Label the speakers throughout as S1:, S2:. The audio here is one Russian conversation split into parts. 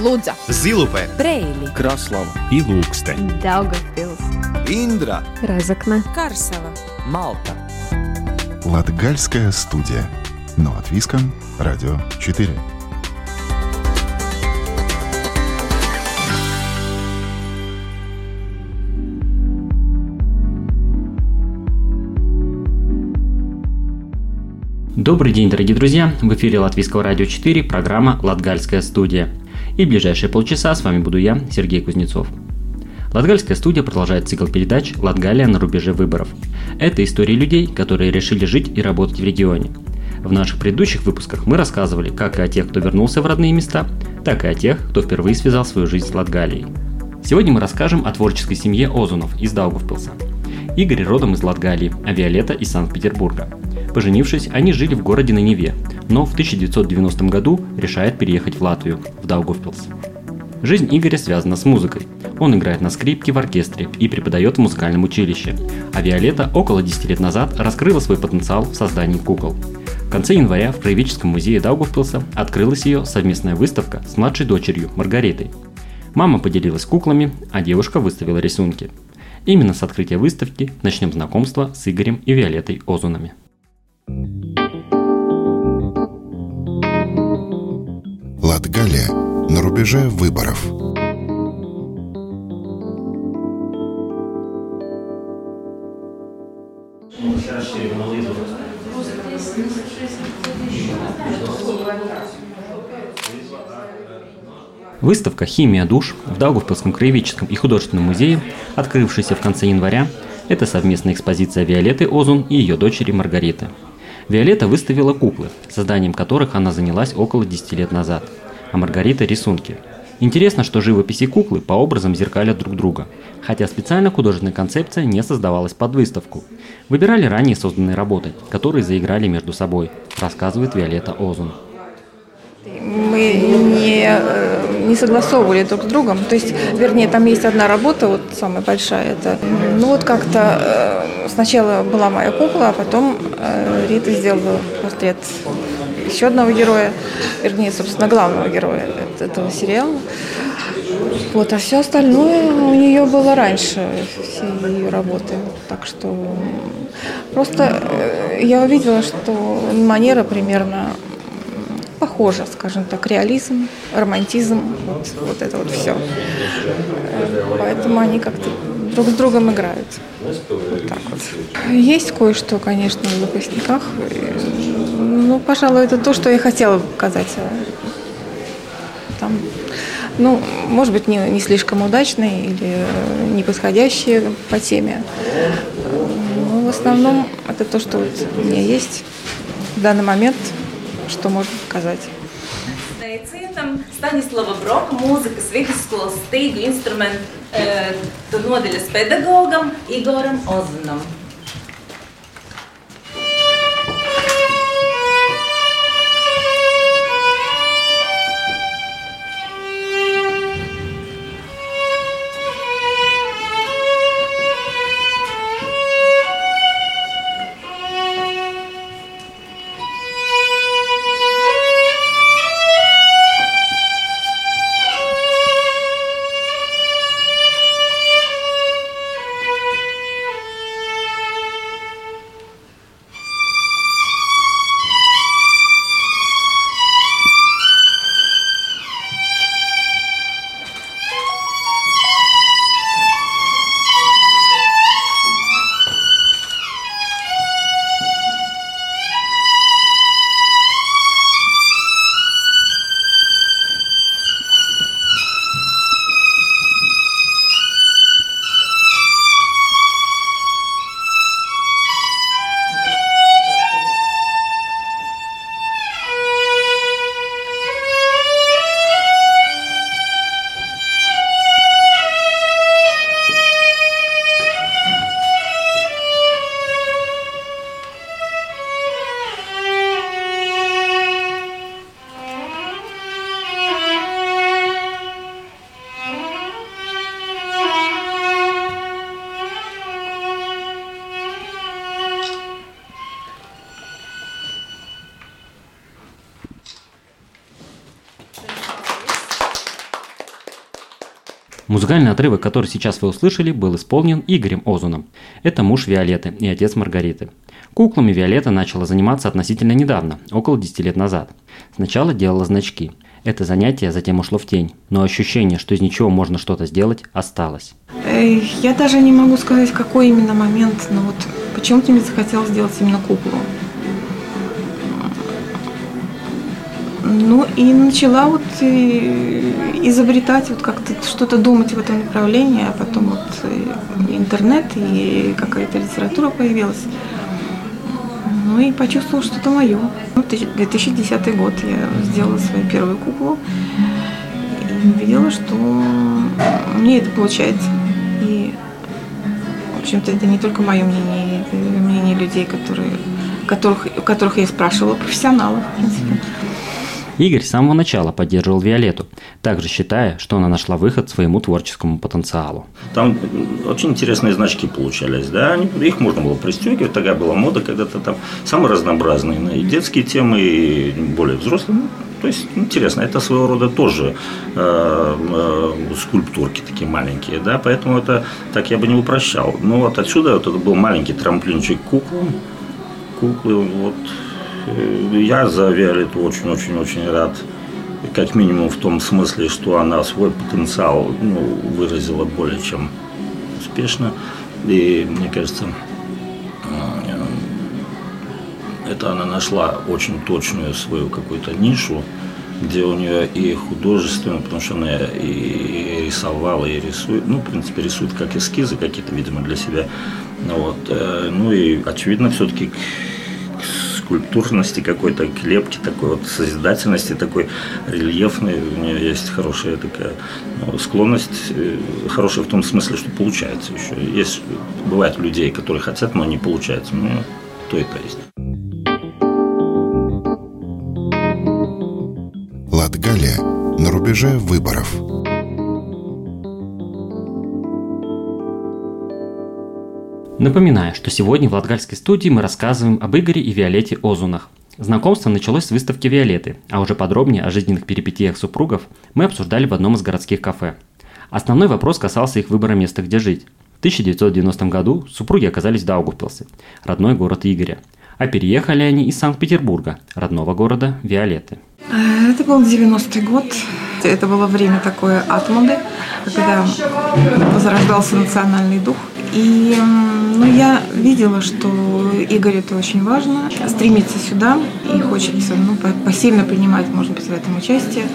S1: Лудза,
S2: Зилупе,
S1: Брейли,
S3: Краслава
S4: и Лукстē.
S1: Daugavpils,
S2: Индра,
S1: Разокна,
S5: Карсела.
S2: Малта.
S6: Латгальская студия. Но от Виска, Радио 4.
S7: Добрый день, дорогие друзья! В эфире Латвийского радио 4, программа «Латгальская студия». И в ближайшие полчаса с вами буду я, Сергей Кузнецов. Латгальская студия продолжает цикл передач «Латгалия на рубеже выборов». Это истории людей, которые решили жить и работать в регионе. В наших предыдущих выпусках мы рассказывали как и о тех, кто вернулся в родные места, так и о тех, кто впервые связал свою жизнь с Латгалией. Сегодня мы расскажем о творческой семье Озунов из Даугавпилса. Игорь родом из Латгалии, а Виолетта из Санкт-Петербурга. Поженившись, они жили в городе на Неве, но в 1990 году решает переехать в Латвию, в Даугавпилс. Жизнь Игоря связана с музыкой. Он играет на скрипке в оркестре и преподает в музыкальном училище. А Виолетта около 10 лет назад раскрыла свой потенциал в создании кукол. В конце января в Краеведческом музее Даугавпилса открылась ее совместная выставка с младшей дочерью Маргаритой. Мама поделилась куклами, а девушка выставила рисунки. Именно с открытия выставки начнем знакомство с Игорем и Виолеттой Озунами.
S6: Латгалия на рубеже выборов.
S7: Выставка «Химия душ» в Даугавпилском краеведческом и художественном музее, открывшаяся в конце января, это совместная экспозиция Виолетты Озун и ее дочери Маргариты. Виолетта выставила куклы, созданием которых она занялась около 10 лет назад, а Маргарита – рисунки. Интересно, что живописи куклы по образам зеркалят друг друга, хотя специально художественная концепция не создавалась под выставку. Выбирали ранее созданные работы, которые заиграли между собой, рассказывает Виолетта Озун.
S8: Мы не, э, не согласовывали друг с другом. То есть, вернее, там есть одна работа, вот самая большая. Это, ну вот как-то э, сначала была моя кукла, а потом э, Рита сделала портрет еще одного героя, вернее, собственно, главного героя этого сериала. Вот, а все остальное у нее было раньше, все ее работы. Так что просто я увидела, что манера примерно похоже, скажем так, реализм, романтизм, вот, вот это вот все. Поэтому они как-то друг с другом играют. Вот так вот. Есть кое-что, конечно, в выпускниках. Ну, пожалуй, это то, что я хотела показать. Там, ну, может быть, не, не слишком удачные или не подходящие по теме. Но в основном это то, что вот у меня есть в данный момент – что можно показать.
S5: Sveicienam Staņislava Broka mūzikas vidusskolas stīgu instrumentu e, nodaļas pedagogam Igoram Ozunam.
S7: Музыкальный отрывок, который сейчас вы услышали, был исполнен Игорем Озуном. Это муж Виолетты и отец Маргариты. Куклами Виолетта начала заниматься относительно недавно, около 10 лет назад. Сначала делала значки. Это занятие затем ушло в тень, но ощущение, что из ничего можно что-то сделать, осталось.
S8: Я даже не могу сказать, какой именно момент, но вот почему-то мне захотелось сделать именно куклу. Ну и начала вот изобретать, вот как-то что-то думать в этом направлении, а потом вот интернет и какая-то литература появилась. Ну и почувствовала, что это мое. 2010 год я сделала свою первую куклу и увидела, что мне это получается. И, в общем-то, это не только мое мнение, это мнение людей, которые, которых, которых я спрашивала, профессионалов, в принципе.
S7: Игорь с самого начала поддерживал Виолетту, также считая, что она нашла выход своему творческому потенциалу.
S1: Там очень интересные значки получались, да, их можно было пристегивать, тогда была мода когда-то там самые разнообразные, и детские темы, и более взрослые, ну, то есть интересно, это своего рода тоже э, э, скульптурки такие маленькие, да, поэтому это так я бы не упрощал. Ну вот отсюда вот это был маленький трамплинчик куклы, куклы, вот я за Виолетту очень-очень-очень рад. Как минимум в том смысле, что она свой потенциал ну, выразила более чем успешно. И мне кажется, э, это она нашла очень точную свою какую-то нишу, где у нее и художественно, потому что она и рисовала, и рисует, ну, в принципе, рисует как эскизы какие-то, видимо, для себя. Вот. Э, ну и, очевидно, все-таки скульптурности какой-то, клепки такой вот созидательности такой рельефной. У нее есть хорошая такая ну, склонность, э, хорошая в том смысле, что получается еще. Есть, бывает людей, которые хотят, но не получается. Ну, то это есть.
S6: Латгалия на рубеже выборов –
S7: Напоминаю, что сегодня в Латгальской студии мы рассказываем об Игоре и Виолетте Озунах. Знакомство началось с выставки Виолетты, а уже подробнее о жизненных перипетиях супругов мы обсуждали в одном из городских кафе. Основной вопрос касался их выбора места, где жить. В 1990 году супруги оказались в Даугавпилсе, родной город Игоря. А переехали они из Санкт-Петербурга, родного города Виолетты.
S8: Это был 90-й год. Это было время такое атмоды, когда возрождался национальный дух. И ну, я видела, что Игорь это очень важно, стремится сюда и хочется ну, посильно принимать, может быть, в этом участие.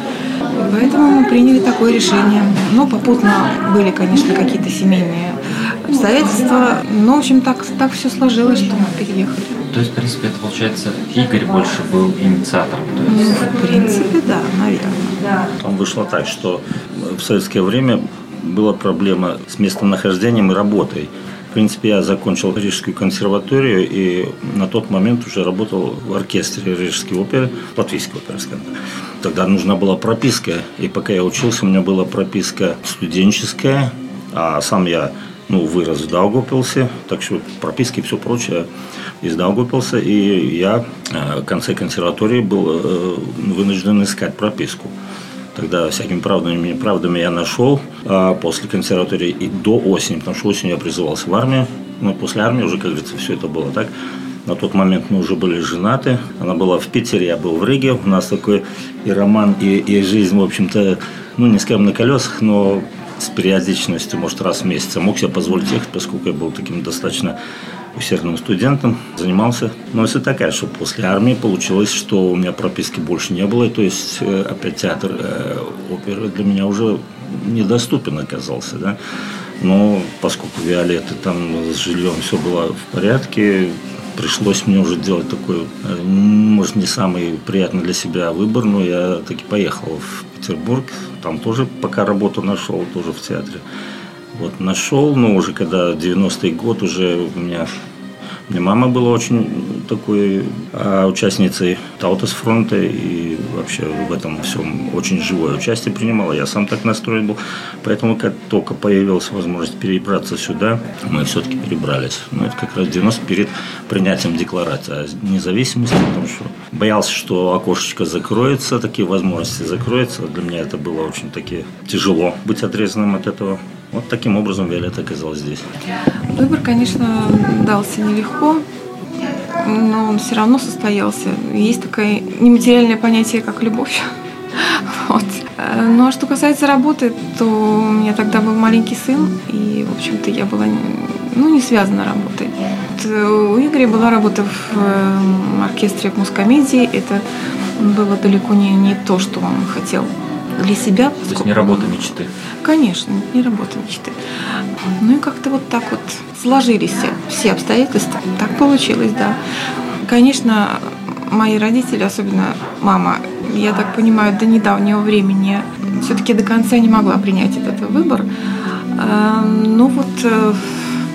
S8: Поэтому мы приняли такое решение. Но попутно были, конечно, какие-то семейные обстоятельства. Но, в общем, так, так все сложилось, что мы переехали.
S7: То есть, в принципе, это получается, Игорь больше был инициатором?
S8: Ну, в принципе, да, наверное.
S1: Там вышло так, что в советское время была проблема с местонахождением и работой. В принципе, я закончил Рижскую консерваторию и на тот момент уже работал в оркестре Рижской оперы, Латвийской оперы, скажем Тогда нужна была прописка, и пока я учился, у меня была прописка студенческая, а сам я ну, вырос в Даугавпилсе, так что прописки и все прочее из Даугавпилса, и я э, в конце консерватории был э, вынужден искать прописку. Тогда всякими правдами и неправдами я нашел а после консерватории и до осени, потому что осенью я призывался в армию. Но после армии уже, как говорится, все это было так. На тот момент мы уже были женаты. Она была в Питере, я был в Риге. У нас такой и роман, и, и жизнь, в общем-то, ну, не скажем на колесах, но с периодичностью, может, раз в месяц. Я мог себе позволить ехать, поскольку я был таким достаточно усердным студентом, занимался. Но если такая, что после армии получилось, что у меня прописки больше не было, то есть э, опять театр э, оперы для меня уже недоступен оказался, да. Но поскольку Виолетты там с жильем все было в порядке, пришлось мне уже делать такой, э, может, не самый приятный для себя выбор, но я таки поехал в Петербург, там тоже пока работу нашел, тоже в театре. Вот нашел, но уже когда 90-й год, уже у меня Мне мама была очень такой а, участницей Таутас фронта и вообще в этом всем очень живое участие принимала. Я сам так настроен был. Поэтому, как только появилась возможность перебраться сюда, мы все-таки перебрались. Ну, это как раз 90 перед принятием декларации о независимости, потому что боялся, что окошечко закроется, такие возможности закроются. Для меня это было очень таки тяжело быть отрезанным от этого. Вот таким образом Виолетта оказалась здесь.
S8: Выбор, конечно, дался нелегко, но он все равно состоялся. Есть такое нематериальное понятие, как любовь. Вот. Ну а что касается работы, то у меня тогда был маленький сын, и, в общем-то, я была ну, не связана работой. Вот у Игоря была работа в эм, оркестре в мускомедии. Это было далеко не, не то, что он хотел для себя.
S7: То есть не работа мечты?
S8: Конечно, не работа мечты. Ну и как-то вот так вот сложились все, обстоятельства. Так получилось, да. Конечно, мои родители, особенно мама, я так понимаю, до недавнего времени все-таки до конца не могла принять этот выбор. Эм, ну вот э,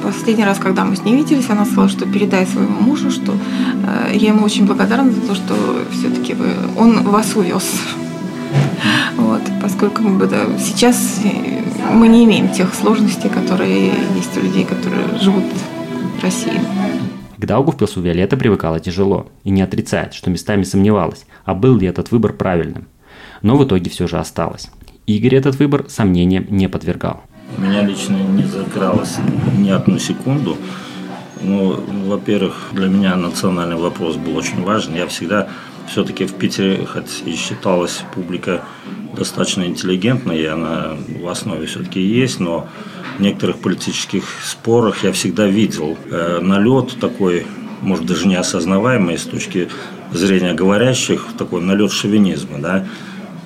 S8: последний раз, когда мы с ней виделись, она сказала, что передай своему мужу, что э, я ему очень благодарна за то, что все-таки он вас увез. Поскольку да, сейчас мы не имеем тех сложностей, которые есть у людей, которые живут в России.
S7: К Даугавпилсу Виолетта привыкала тяжело и не отрицает, что местами сомневалась, а был ли этот выбор правильным. Но в итоге все же осталось. Игорь этот выбор сомнениям не подвергал.
S1: Меня лично не закралось ни одну секунду. Ну, во-первых, для меня национальный вопрос был очень важен. Я всегда все-таки в Питере, хоть и считалась публика достаточно интеллигентной, и она в основе все-таки есть, но в некоторых политических спорах я всегда видел э, налет такой, может даже неосознаваемый с точки зрения говорящих, такой налет шовинизма, да,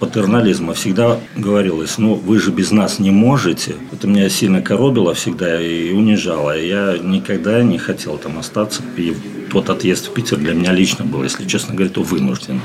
S1: патернализма всегда говорилось, ну, вы же без нас не можете. Это меня сильно коробило всегда и унижало. Я никогда не хотел там остаться. И тот отъезд в Питер для меня лично был, если честно говоря, то вынужден.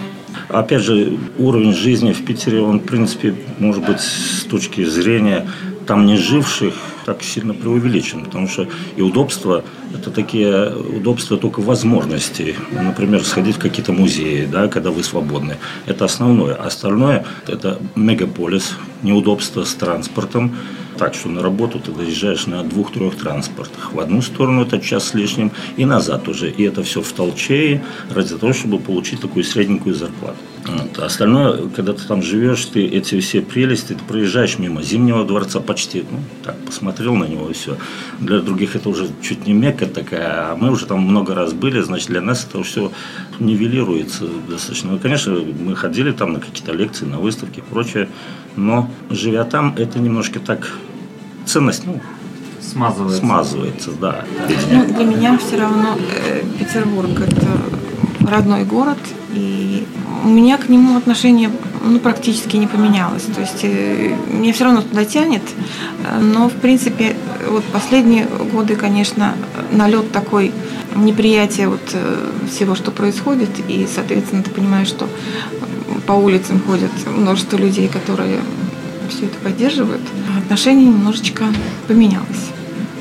S1: Опять же, уровень жизни в Питере, он, в принципе, может быть, с точки зрения там не живших так сильно преувеличен, потому что и удобства – это такие удобства только возможностей. Например, сходить в какие-то музеи, да, когда вы свободны. Это основное. Остальное – это мегаполис, неудобства с транспортом, так, что на работу ты доезжаешь на двух-трех транспортах. В одну сторону это час с лишним, и назад уже. И это все в толчее ради того, чтобы получить такую средненькую зарплату. Вот. А остальное, когда ты там живешь, ты эти все прелести, ты проезжаешь мимо Зимнего дворца почти, ну, так, посмотрел на него и все. Для других это уже чуть не мекка такая, а мы уже там много раз были, значит, для нас это все нивелируется достаточно. Ну, конечно, мы ходили там на какие-то лекции, на выставки и прочее, но живя там, это немножко так ценность, ну,
S7: смазывается.
S1: Смазывается, да.
S8: Ну, для меня все равно э, Петербург это родной город, и у меня к нему отношение ну, практически не поменялось. То есть э, мне все равно туда тянет, но в принципе вот последние годы, конечно, налет такой неприятия вот э, всего, что происходит, и, соответственно, ты понимаешь, что по улицам ходят множество людей, которые все это поддерживают, отношение немножечко поменялось.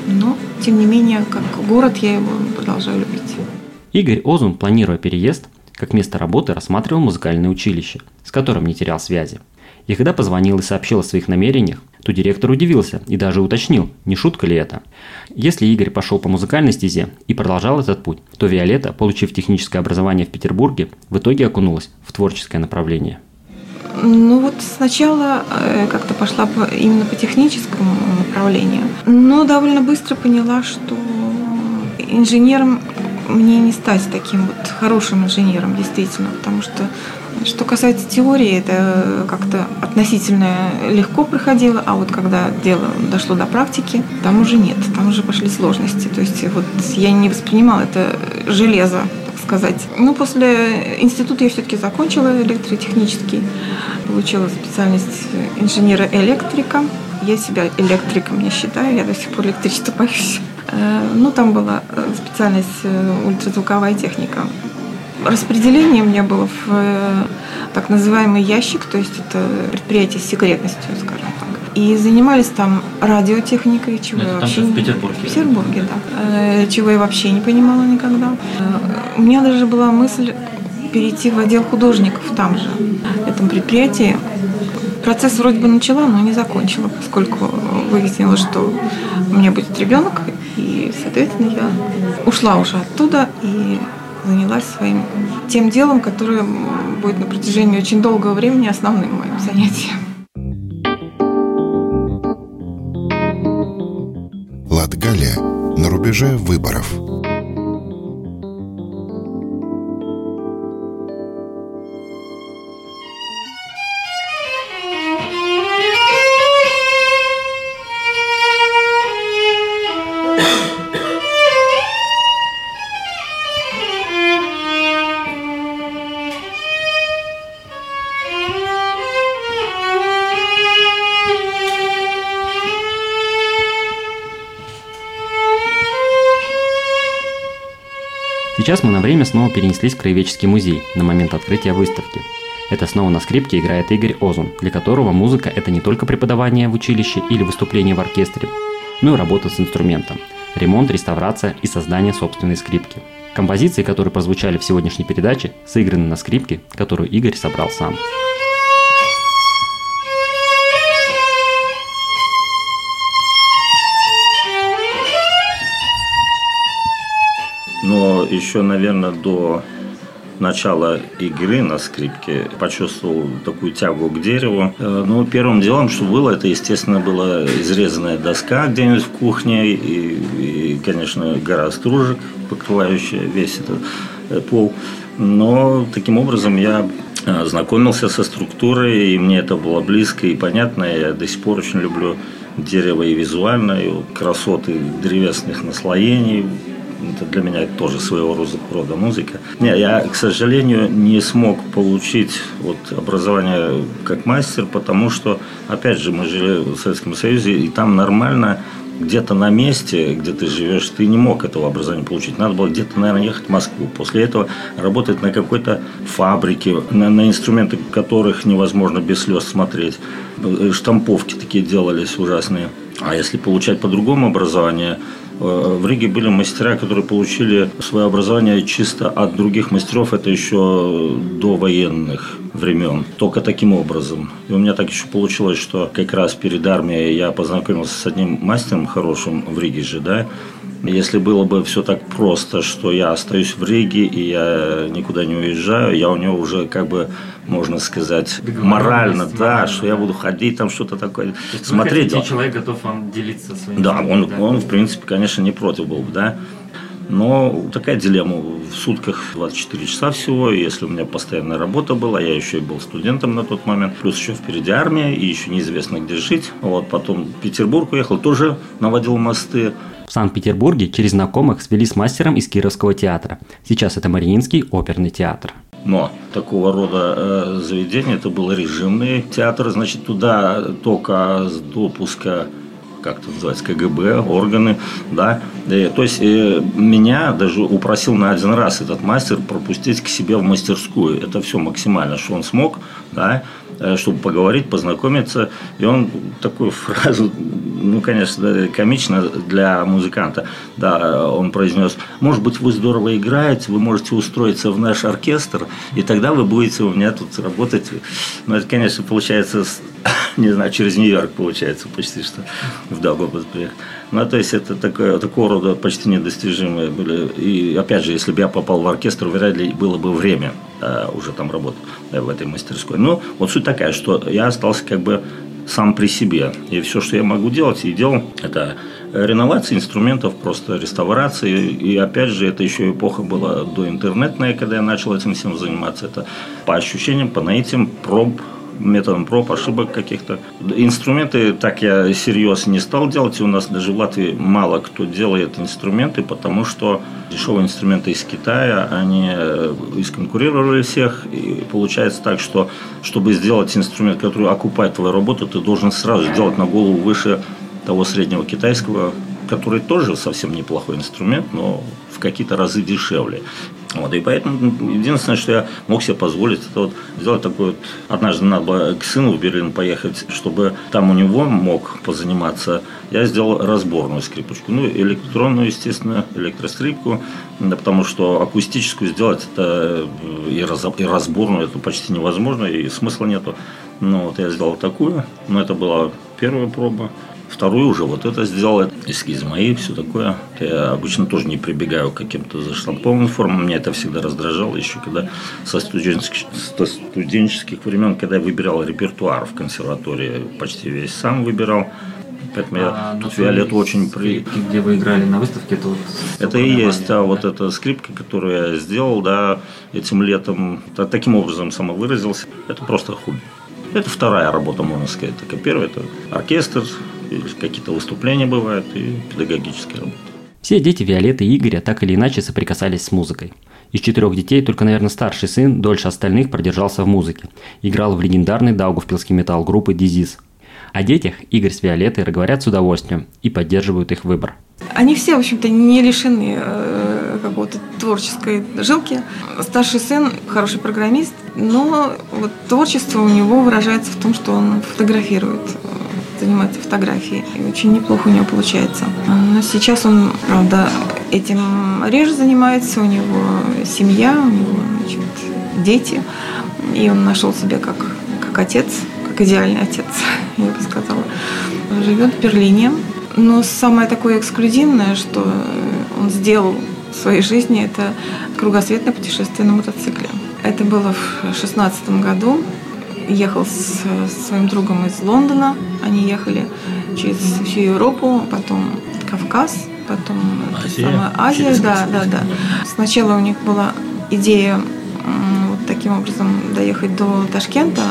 S8: Но, тем не менее, как город я его продолжаю любить.
S7: Игорь Озун, планируя переезд, как место работы рассматривал музыкальное училище, с которым не терял связи. И когда позвонил и сообщил о своих намерениях, то директор удивился и даже уточнил, не шутка ли это. Если Игорь пошел по музыкальной стезе и продолжал этот путь, то Виолетта, получив техническое образование в Петербурге, в итоге окунулась в творческое направление.
S8: Ну вот сначала э, как-то пошла по, именно по техническому направлению, но довольно быстро поняла, что инженером мне не стать таким вот хорошим инженером, действительно, потому что что касается теории, это как-то относительно легко проходило, а вот когда дело дошло до практики, там уже нет, там уже пошли сложности. То есть вот я не воспринимала это железо, так сказать. Ну, после института я все-таки закончила электротехнический, получила специальность инженера-электрика. Я себя электриком не считаю, я до сих пор электричество боюсь. Э, ну, там была э, специальность э, ультразвуковая техника. Распределение у меня было в так называемый ящик, то есть это предприятие с секретностью, скажем так. И занимались там радиотехникой, чего
S7: Это
S8: я вообще
S7: в Петербурге.
S8: В Петербурге, да. Чего я вообще не понимала никогда. У меня даже была мысль перейти в отдел художников там же, в этом предприятии. Процесс вроде бы начала, но не закончила, поскольку выяснилось, что у меня будет ребенок, и, соответственно, я ушла уже оттуда и занялась своим тем делом, которое будет на протяжении очень долгого времени основным моим занятием.
S6: Латгалия на рубеже выборов.
S7: Сейчас мы на время снова перенеслись в Краеведческий музей на момент открытия выставки. Это снова на скрипке играет Игорь Озун, для которого музыка – это не только преподавание в училище или выступление в оркестре, но и работа с инструментом, ремонт, реставрация и создание собственной скрипки. Композиции, которые прозвучали в сегодняшней передаче, сыграны на скрипке, которую Игорь собрал сам.
S1: Еще, наверное, до начала игры на скрипке почувствовал такую тягу к дереву. Э, Ну, первым делом, что было, это, естественно, была изрезанная доска где-нибудь в кухне и, и, конечно, гора стружек, покрывающая весь этот э, пол. Но таким образом я э, знакомился со структурой, и мне это было близко и понятно. Я до сих пор очень люблю дерево и визуально, и красоты древесных наслоений, это для меня тоже своего рода- музыка. Не, я, к сожалению, не смог получить вот образование как мастер, потому что, опять же, мы жили в Советском Союзе, и там нормально где-то на месте, где ты живешь, ты не мог этого образования получить. Надо было где-то, наверное, ехать в Москву. После этого работать на какой-то фабрике, на, на инструменты которых невозможно без слез смотреть. Э, Штамповки такие делались ужасные. А если получать по-другому образование, Э, в Риге были мастера, которые получили свое образование чисто от других мастеров, это еще до военных времен, только таким образом. И у меня так еще получилось, что как раз перед армией я познакомился с одним мастером хорошим в Риге же, да, если было бы все так просто, что я остаюсь в Риге и я никуда не уезжаю, я у него уже как бы, можно сказать, морально, да, что я буду ходить там что-то такое, смотреть.
S7: человек готов вам делиться своим
S1: Да, он, он, в принципе, конечно, не против был бы, да. Но такая дилемма. В сутках 24 часа всего. и Если у меня постоянная работа была, я еще и был студентом на тот момент. Плюс еще впереди армия, и еще неизвестно, где жить. Вот, потом в Петербург уехал, тоже наводил мосты.
S7: В Санкт-Петербурге через знакомых свели с мастером из Кировского театра. Сейчас это Мариинский оперный театр.
S1: Но такого рода э, заведения, это был режимный театр, значит, туда только с допуска как это называется, КГБ, органы, да. И, то есть э, меня даже упросил на один раз этот мастер пропустить к себе в мастерскую. Это все максимально, что он смог, да, э, чтобы поговорить, познакомиться. И он такую фразу, ну, конечно, комично для музыканта, да, он произнес, может быть, вы здорово играете, вы можете устроиться в наш оркестр, и тогда вы будете у меня тут работать. Ну, это, конечно, получается, не знаю, через Нью-Йорк получается почти что в Дагобас приехать. Ну, то есть это такое, такого рода почти недостижимые были. И опять же, если бы я попал в оркестр, вряд ли было бы время э, уже там работать э, в этой мастерской. Но вот суть такая, что я остался как бы сам при себе. И все, что я могу делать, и делал, это реновация инструментов, просто реставрации. И опять же, это еще эпоха была доинтернетная, когда я начал этим всем заниматься. Это по ощущениям, по наитиям, проб, методом проб, ошибок каких-то. Инструменты так я серьезно не стал делать. И у нас даже в Латвии мало кто делает инструменты, потому что дешевые инструменты из Китая, они э, исконкурировали всех. И получается так, что чтобы сделать инструмент, который окупает твою работу, ты должен сразу сделать на голову выше того среднего китайского, который тоже совсем неплохой инструмент, но в какие-то разы дешевле. Вот, и поэтому единственное, что я мог себе позволить, это вот сделать такой вот... Однажды надо было к сыну в Берлин поехать, чтобы там у него мог позаниматься. Я сделал разборную скрипочку. Ну, электронную, естественно, электроскрипку, да, потому что акустическую сделать это и, раз, и разборную это почти невозможно, и смысла нету. Ну, вот я сделал такую, но это была первая проба. Вторую уже вот это сделал, эскизы мои, все такое. Я обычно тоже не прибегаю к каким-то заштампованным формам. Меня это всегда раздражало еще, когда со студенческих, со студенческих времен, когда я выбирал репертуар в консерватории, почти весь сам выбирал. Поэтому а, я тут Виолетту очень при...
S7: Где вы играли на выставке, это вот...
S1: Это и есть, да, вот эта скрипка, которую я сделал, да, этим летом. Таким образом самовыразился. Это просто хобби. Это вторая работа, можно сказать. Так, первая – это оркестр, какие-то выступления бывают и педагогическая работа.
S7: Все дети Виолетты и Игоря так или иначе соприкасались с музыкой. Из четырех детей только, наверное, старший сын дольше остальных продержался в музыке. Играл в легендарный даугавпилский металл группы «Дизиз». О детях Игорь с Виолеттой говорят с удовольствием и поддерживают их выбор.
S8: Они все, в общем-то, не лишены э, какого-то творческой жилки. Старший сын хороший программист, но вот творчество у него выражается в том, что он фотографирует занимается фотографией. И очень неплохо у него получается. Но сейчас он, правда, этим реже занимается. У него семья, у него значит, дети. И он нашел себя как, как отец, как идеальный отец, я бы сказала. Живет в Берлине. Но самое такое эксклюзивное, что он сделал в своей жизни, это кругосветное путешествие на мотоцикле. Это было в 2016 году ехал с, своим другом из Лондона. Они ехали через всю Европу, потом Кавказ, потом
S1: Азия,
S8: самая Азия, да, да, да. Сначала у них была идея вот таким образом доехать до Ташкента.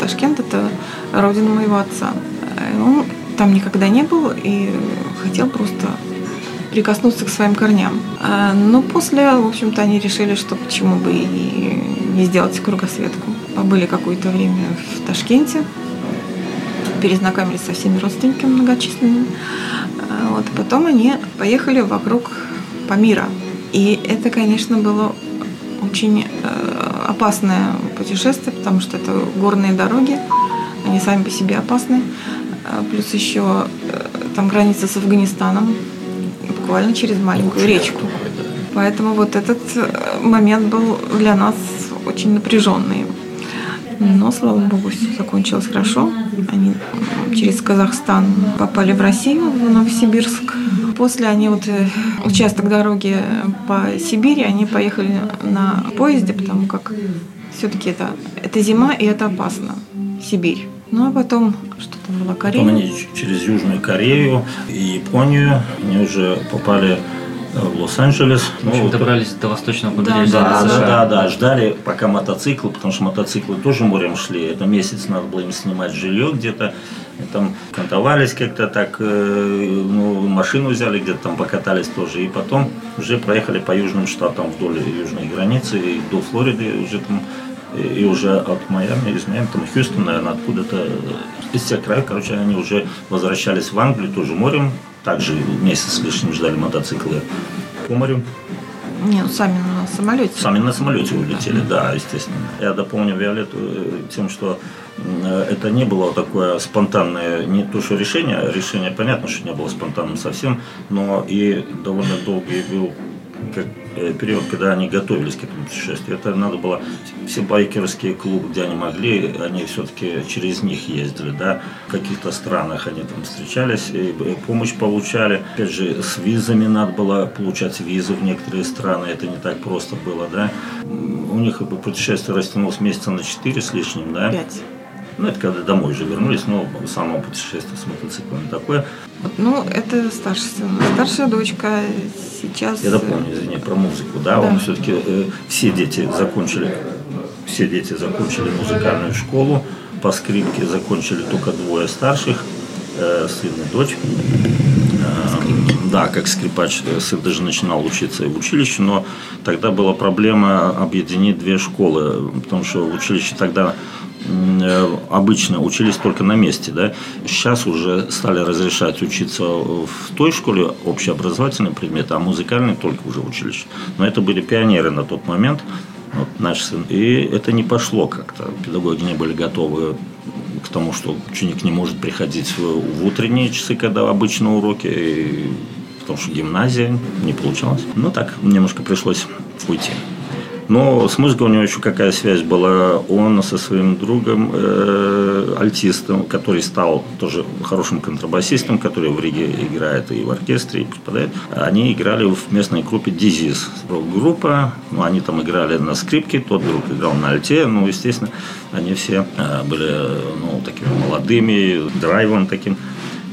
S8: Ташкент это родина моего отца. Он там никогда не был и хотел просто прикоснуться к своим корням. А, но после, в общем-то, они решили, что почему бы и не сделать кругосветку. Побыли какое-то время в Ташкенте, перезнакомились со всеми родственниками многочисленными. А, вот, потом они поехали вокруг Памира. И это, конечно, было очень э, опасное путешествие, потому что это горные дороги, они сами по себе опасны. А, плюс еще э, там граница с Афганистаном, буквально через маленькую речку. Поэтому вот этот э, момент был для нас очень напряженный. Но, слава богу, все закончилось хорошо. Они через Казахстан попали в Россию, в Новосибирск. После они вот э, участок дороги по Сибири, они поехали на поезде, потому как все-таки это, это зима и это опасно. Сибирь. Ну а потом что-то было Корея.
S1: Потом они через Южную Корею и Японию они уже попали в Лос-Анджелес.
S7: В общем, ну, добрались до восточного побережья.
S1: Да, да, да, да, ждали пока мотоциклы, потому что мотоциклы тоже морем шли. Это месяц надо было им снимать жилье где-то. Там кантовались как-то так, э, ну, машину взяли, где-то там покатались тоже. И потом уже проехали по южным штатам вдоль южной границы и до Флориды уже там и уже от Майами, из Майами, там Хьюстон, наверное, откуда-то, из всех краев, короче, они уже возвращались в Англию, тоже морем, также месяц с лишним ждали мотоциклы по морю.
S8: Не, ну сами на самолете.
S1: Сами на самолете улетели, да, естественно. Я дополню Виолетту э, тем, что э, это не было такое спонтанное, не то что решение, решение понятно, что не было спонтанным совсем, но и довольно долгий был как Э, период, когда они готовились к этому путешествию. Это надо было, все байкерские клубы, где они могли, они все-таки через них ездили, да, в каких-то странах они там встречались, и помощь получали. Опять же, с визами надо было получать визы в некоторые страны, это не так просто было, да. У них путешествие растянулось месяца на 4 с лишним, да.
S8: Пять.
S1: Ну, это когда домой уже вернулись, но само путешествие с мотоциклами такое.
S8: Ну, это старшая, старшая дочка сейчас...
S1: Я дополню, извини, про музыку, да, да. он все-таки, э, все дети закончили, все дети закончили музыкальную школу, по скрипке закончили только двое старших, э, сын и дочь. Э, да, как скрипач, э, сын даже начинал учиться в училище, но тогда была проблема объединить две школы, потому что в училище тогда обычно учились только на месте, да. Сейчас уже стали разрешать учиться в той школе общеобразовательный предмет, а музыкальный только уже в училище. Но это были пионеры на тот момент, вот наш сын. И это не пошло как-то. Педагоги не были готовы к тому, что ученик не может приходить в утренние часы, когда обычно уроки, и потому что гимназия не получалось. Ну так, немножко пришлось уйти. Но с музыкой у него еще какая связь была. Он со своим другом, э, альтистом, который стал тоже хорошим контрабасистом, который в Риге играет и в оркестре, и преподает, они играли в местной группе «Дизис». Группа, ну, они там играли на скрипке, тот друг играл на альте, ну, естественно, они все э, были, ну, такими молодыми, драйвом таким.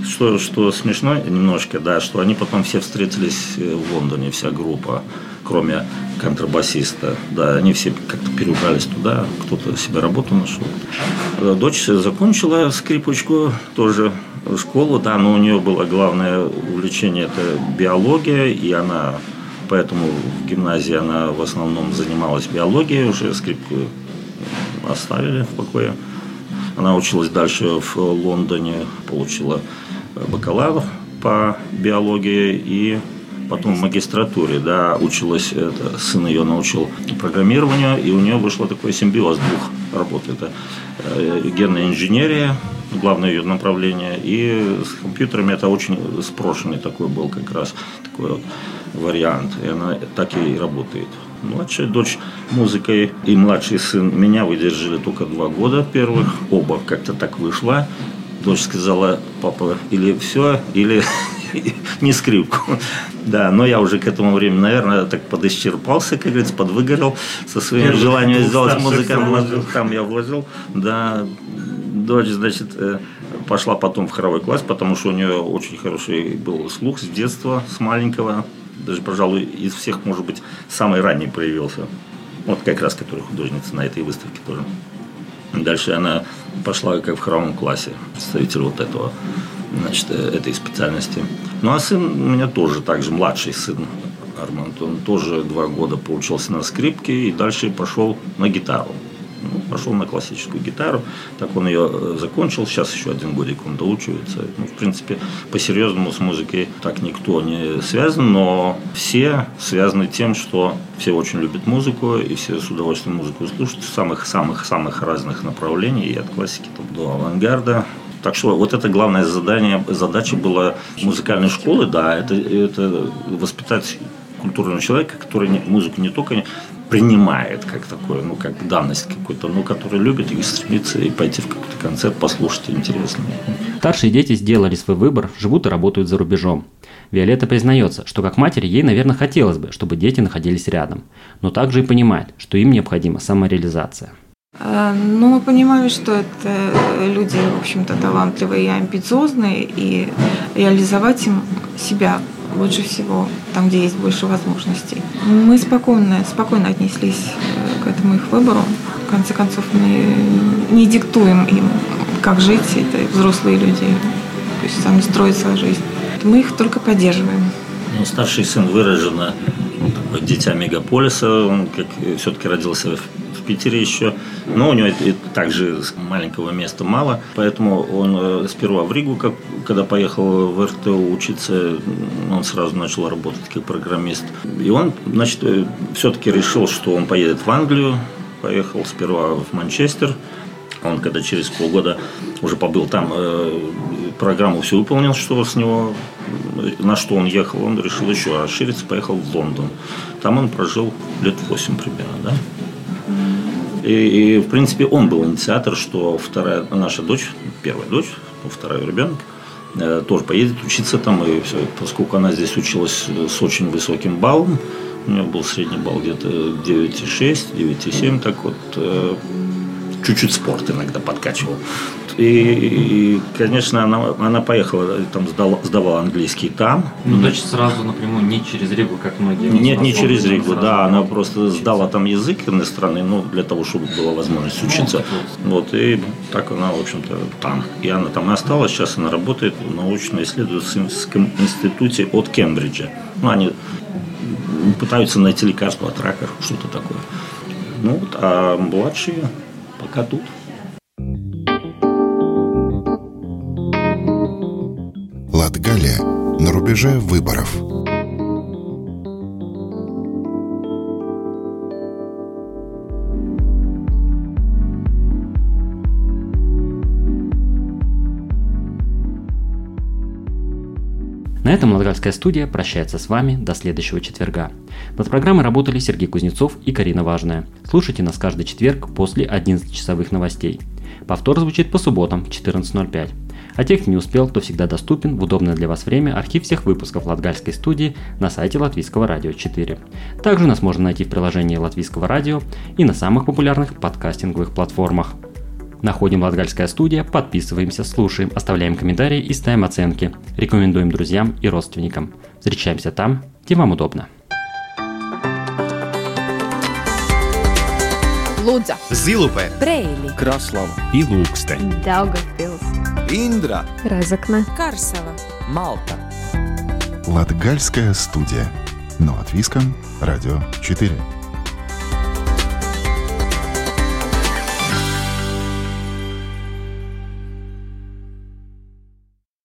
S1: Что, что смешно немножко, да, что они потом все встретились э, в Лондоне, вся группа кроме контрабасиста. Да, они все как-то переубрались туда, кто-то себе работу нашел. Э, дочь закончила скрипочку, тоже школу, да, но у нее было главное увлечение – это биология, и она поэтому в гимназии она в основном занималась биологией, уже скрипку оставили в покое. Она училась дальше в Лондоне, получила бакалавр по биологии и потом в магистратуре, да, училась, это, сын ее научил программированию, и у нее вышло такой симбиоз двух работ. Это э, генная инженерия, главное ее направление, и с компьютерами это очень спрошенный такой был как раз такой вот вариант, и она так и работает. Младшая дочь музыкой и младший сын меня выдержали только два года первых, оба как-то так вышло. Дочь сказала, папа, или все, или не скрипку. Да, но я уже к этому времени, наверное, так подисчерпался, как говорится, подвыгорел со своим Первый желанием сделать музыку. Там я вложил. Да, дочь, значит, э, пошла потом в хоровой класс, потому что у нее очень хороший был слух с детства, с маленького. Даже, пожалуй, из всех, может быть, самый ранний проявился. Вот как раз, который художница на этой выставке тоже. Дальше она пошла как в хоровом классе, представитель вот этого значит, э, этой специальности. Ну а сын у меня тоже также младший сын Арманд, он тоже два года поучился на скрипке и дальше пошел на гитару. Ну, пошел на классическую гитару, так он ее э, закончил, сейчас еще один годик он доучивается. Ну, в принципе, по-серьезному с музыкой так никто не связан, но все связаны тем, что все очень любят музыку, и все с удовольствием музыку слушают самых-самых-самых разных направлений, и от классики там, до авангарда. Так что вот это главное задание, задача была музыкальной школы, да, это, это воспитать культурного человека, который музыку не только принимает как такое, ну, как данность какую-то, но который любит и стремится и пойти в какой-то концерт, послушать интересно.
S7: Старшие дети сделали свой выбор, живут и работают за рубежом. Виолетта признается, что как матери ей, наверное, хотелось бы, чтобы дети находились рядом, но также и понимает, что им необходима самореализация.
S8: А, ну, мы понимаем, что это люди, в общем-то, талантливые и амбициозные, и реализовать им себя лучше всего там, где есть больше возможностей. Мы спокойно, спокойно отнеслись э, к этому их выбору. В конце концов, мы не диктуем им, как жить, это взрослые люди, то есть сами строят свою жизнь. Мы их только поддерживаем.
S1: Ну, старший сын выраженно дитя мегаполиса, он как все-таки родился в Питере еще. Но у него также маленького места мало, поэтому он э, сперва в Ригу, как, когда поехал в РТУ учиться, он сразу начал работать как программист. И он, значит, э, все-таки решил, что он поедет в Англию, поехал сперва в Манчестер, он когда через полгода уже побыл там, э, программу все выполнил, что с него, на что он ехал, он решил еще расшириться, поехал в Лондон. Там он прожил лет 8 примерно, да. И, и, в принципе, он был инициатор, что вторая наша дочь, первая дочь, ну, второй ребенок, э, тоже поедет учиться там. И все, поскольку она здесь училась с очень высоким баллом, у нее был средний балл где-то 9,6, 9,7, так вот, э, чуть-чуть спорт иногда подкачивал. И, и конечно, она, она поехала, там сдала, сдавала английский там.
S7: Ну, дочь сразу напрямую, не через Ригу, как многие.
S1: Нет, не через Ригу, да, она просто сдала там язык иностранный, ну, для того, чтобы была возможность учиться. Вот, и так она, в общем-то, там. И она там и осталась, сейчас она работает в научно-исследовательском институте от Кембриджа. Ну, они пытаются найти лекарство от рака, что-то такое. Ну вот, а младшие пока тут.
S6: Рубеже выборов.
S7: На этом Латгальская студия прощается с вами до следующего четверга. Над программой работали Сергей Кузнецов и Карина Важная. Слушайте нас каждый четверг после 11-часовых новостей. Повтор звучит по субботам в 14.05. А тех, кто не успел, то всегда доступен в удобное для вас время архив всех выпусков Латгальской студии на сайте Латвийского радио 4. Также нас можно найти в приложении Латвийского радио и на самых популярных подкастинговых платформах. Находим Латгальская студия, подписываемся, слушаем, оставляем комментарии и ставим оценки. Рекомендуем друзьям и родственникам. Встречаемся там, где вам удобно.
S2: Лудза,
S3: Zilupē,
S2: Брейли,
S3: Краслава и Лукстен.
S2: Daugavpils,
S3: Индра,
S2: Разокна, Карсела,
S3: Малта.
S6: Латгальская студия. На латвийском радио 4.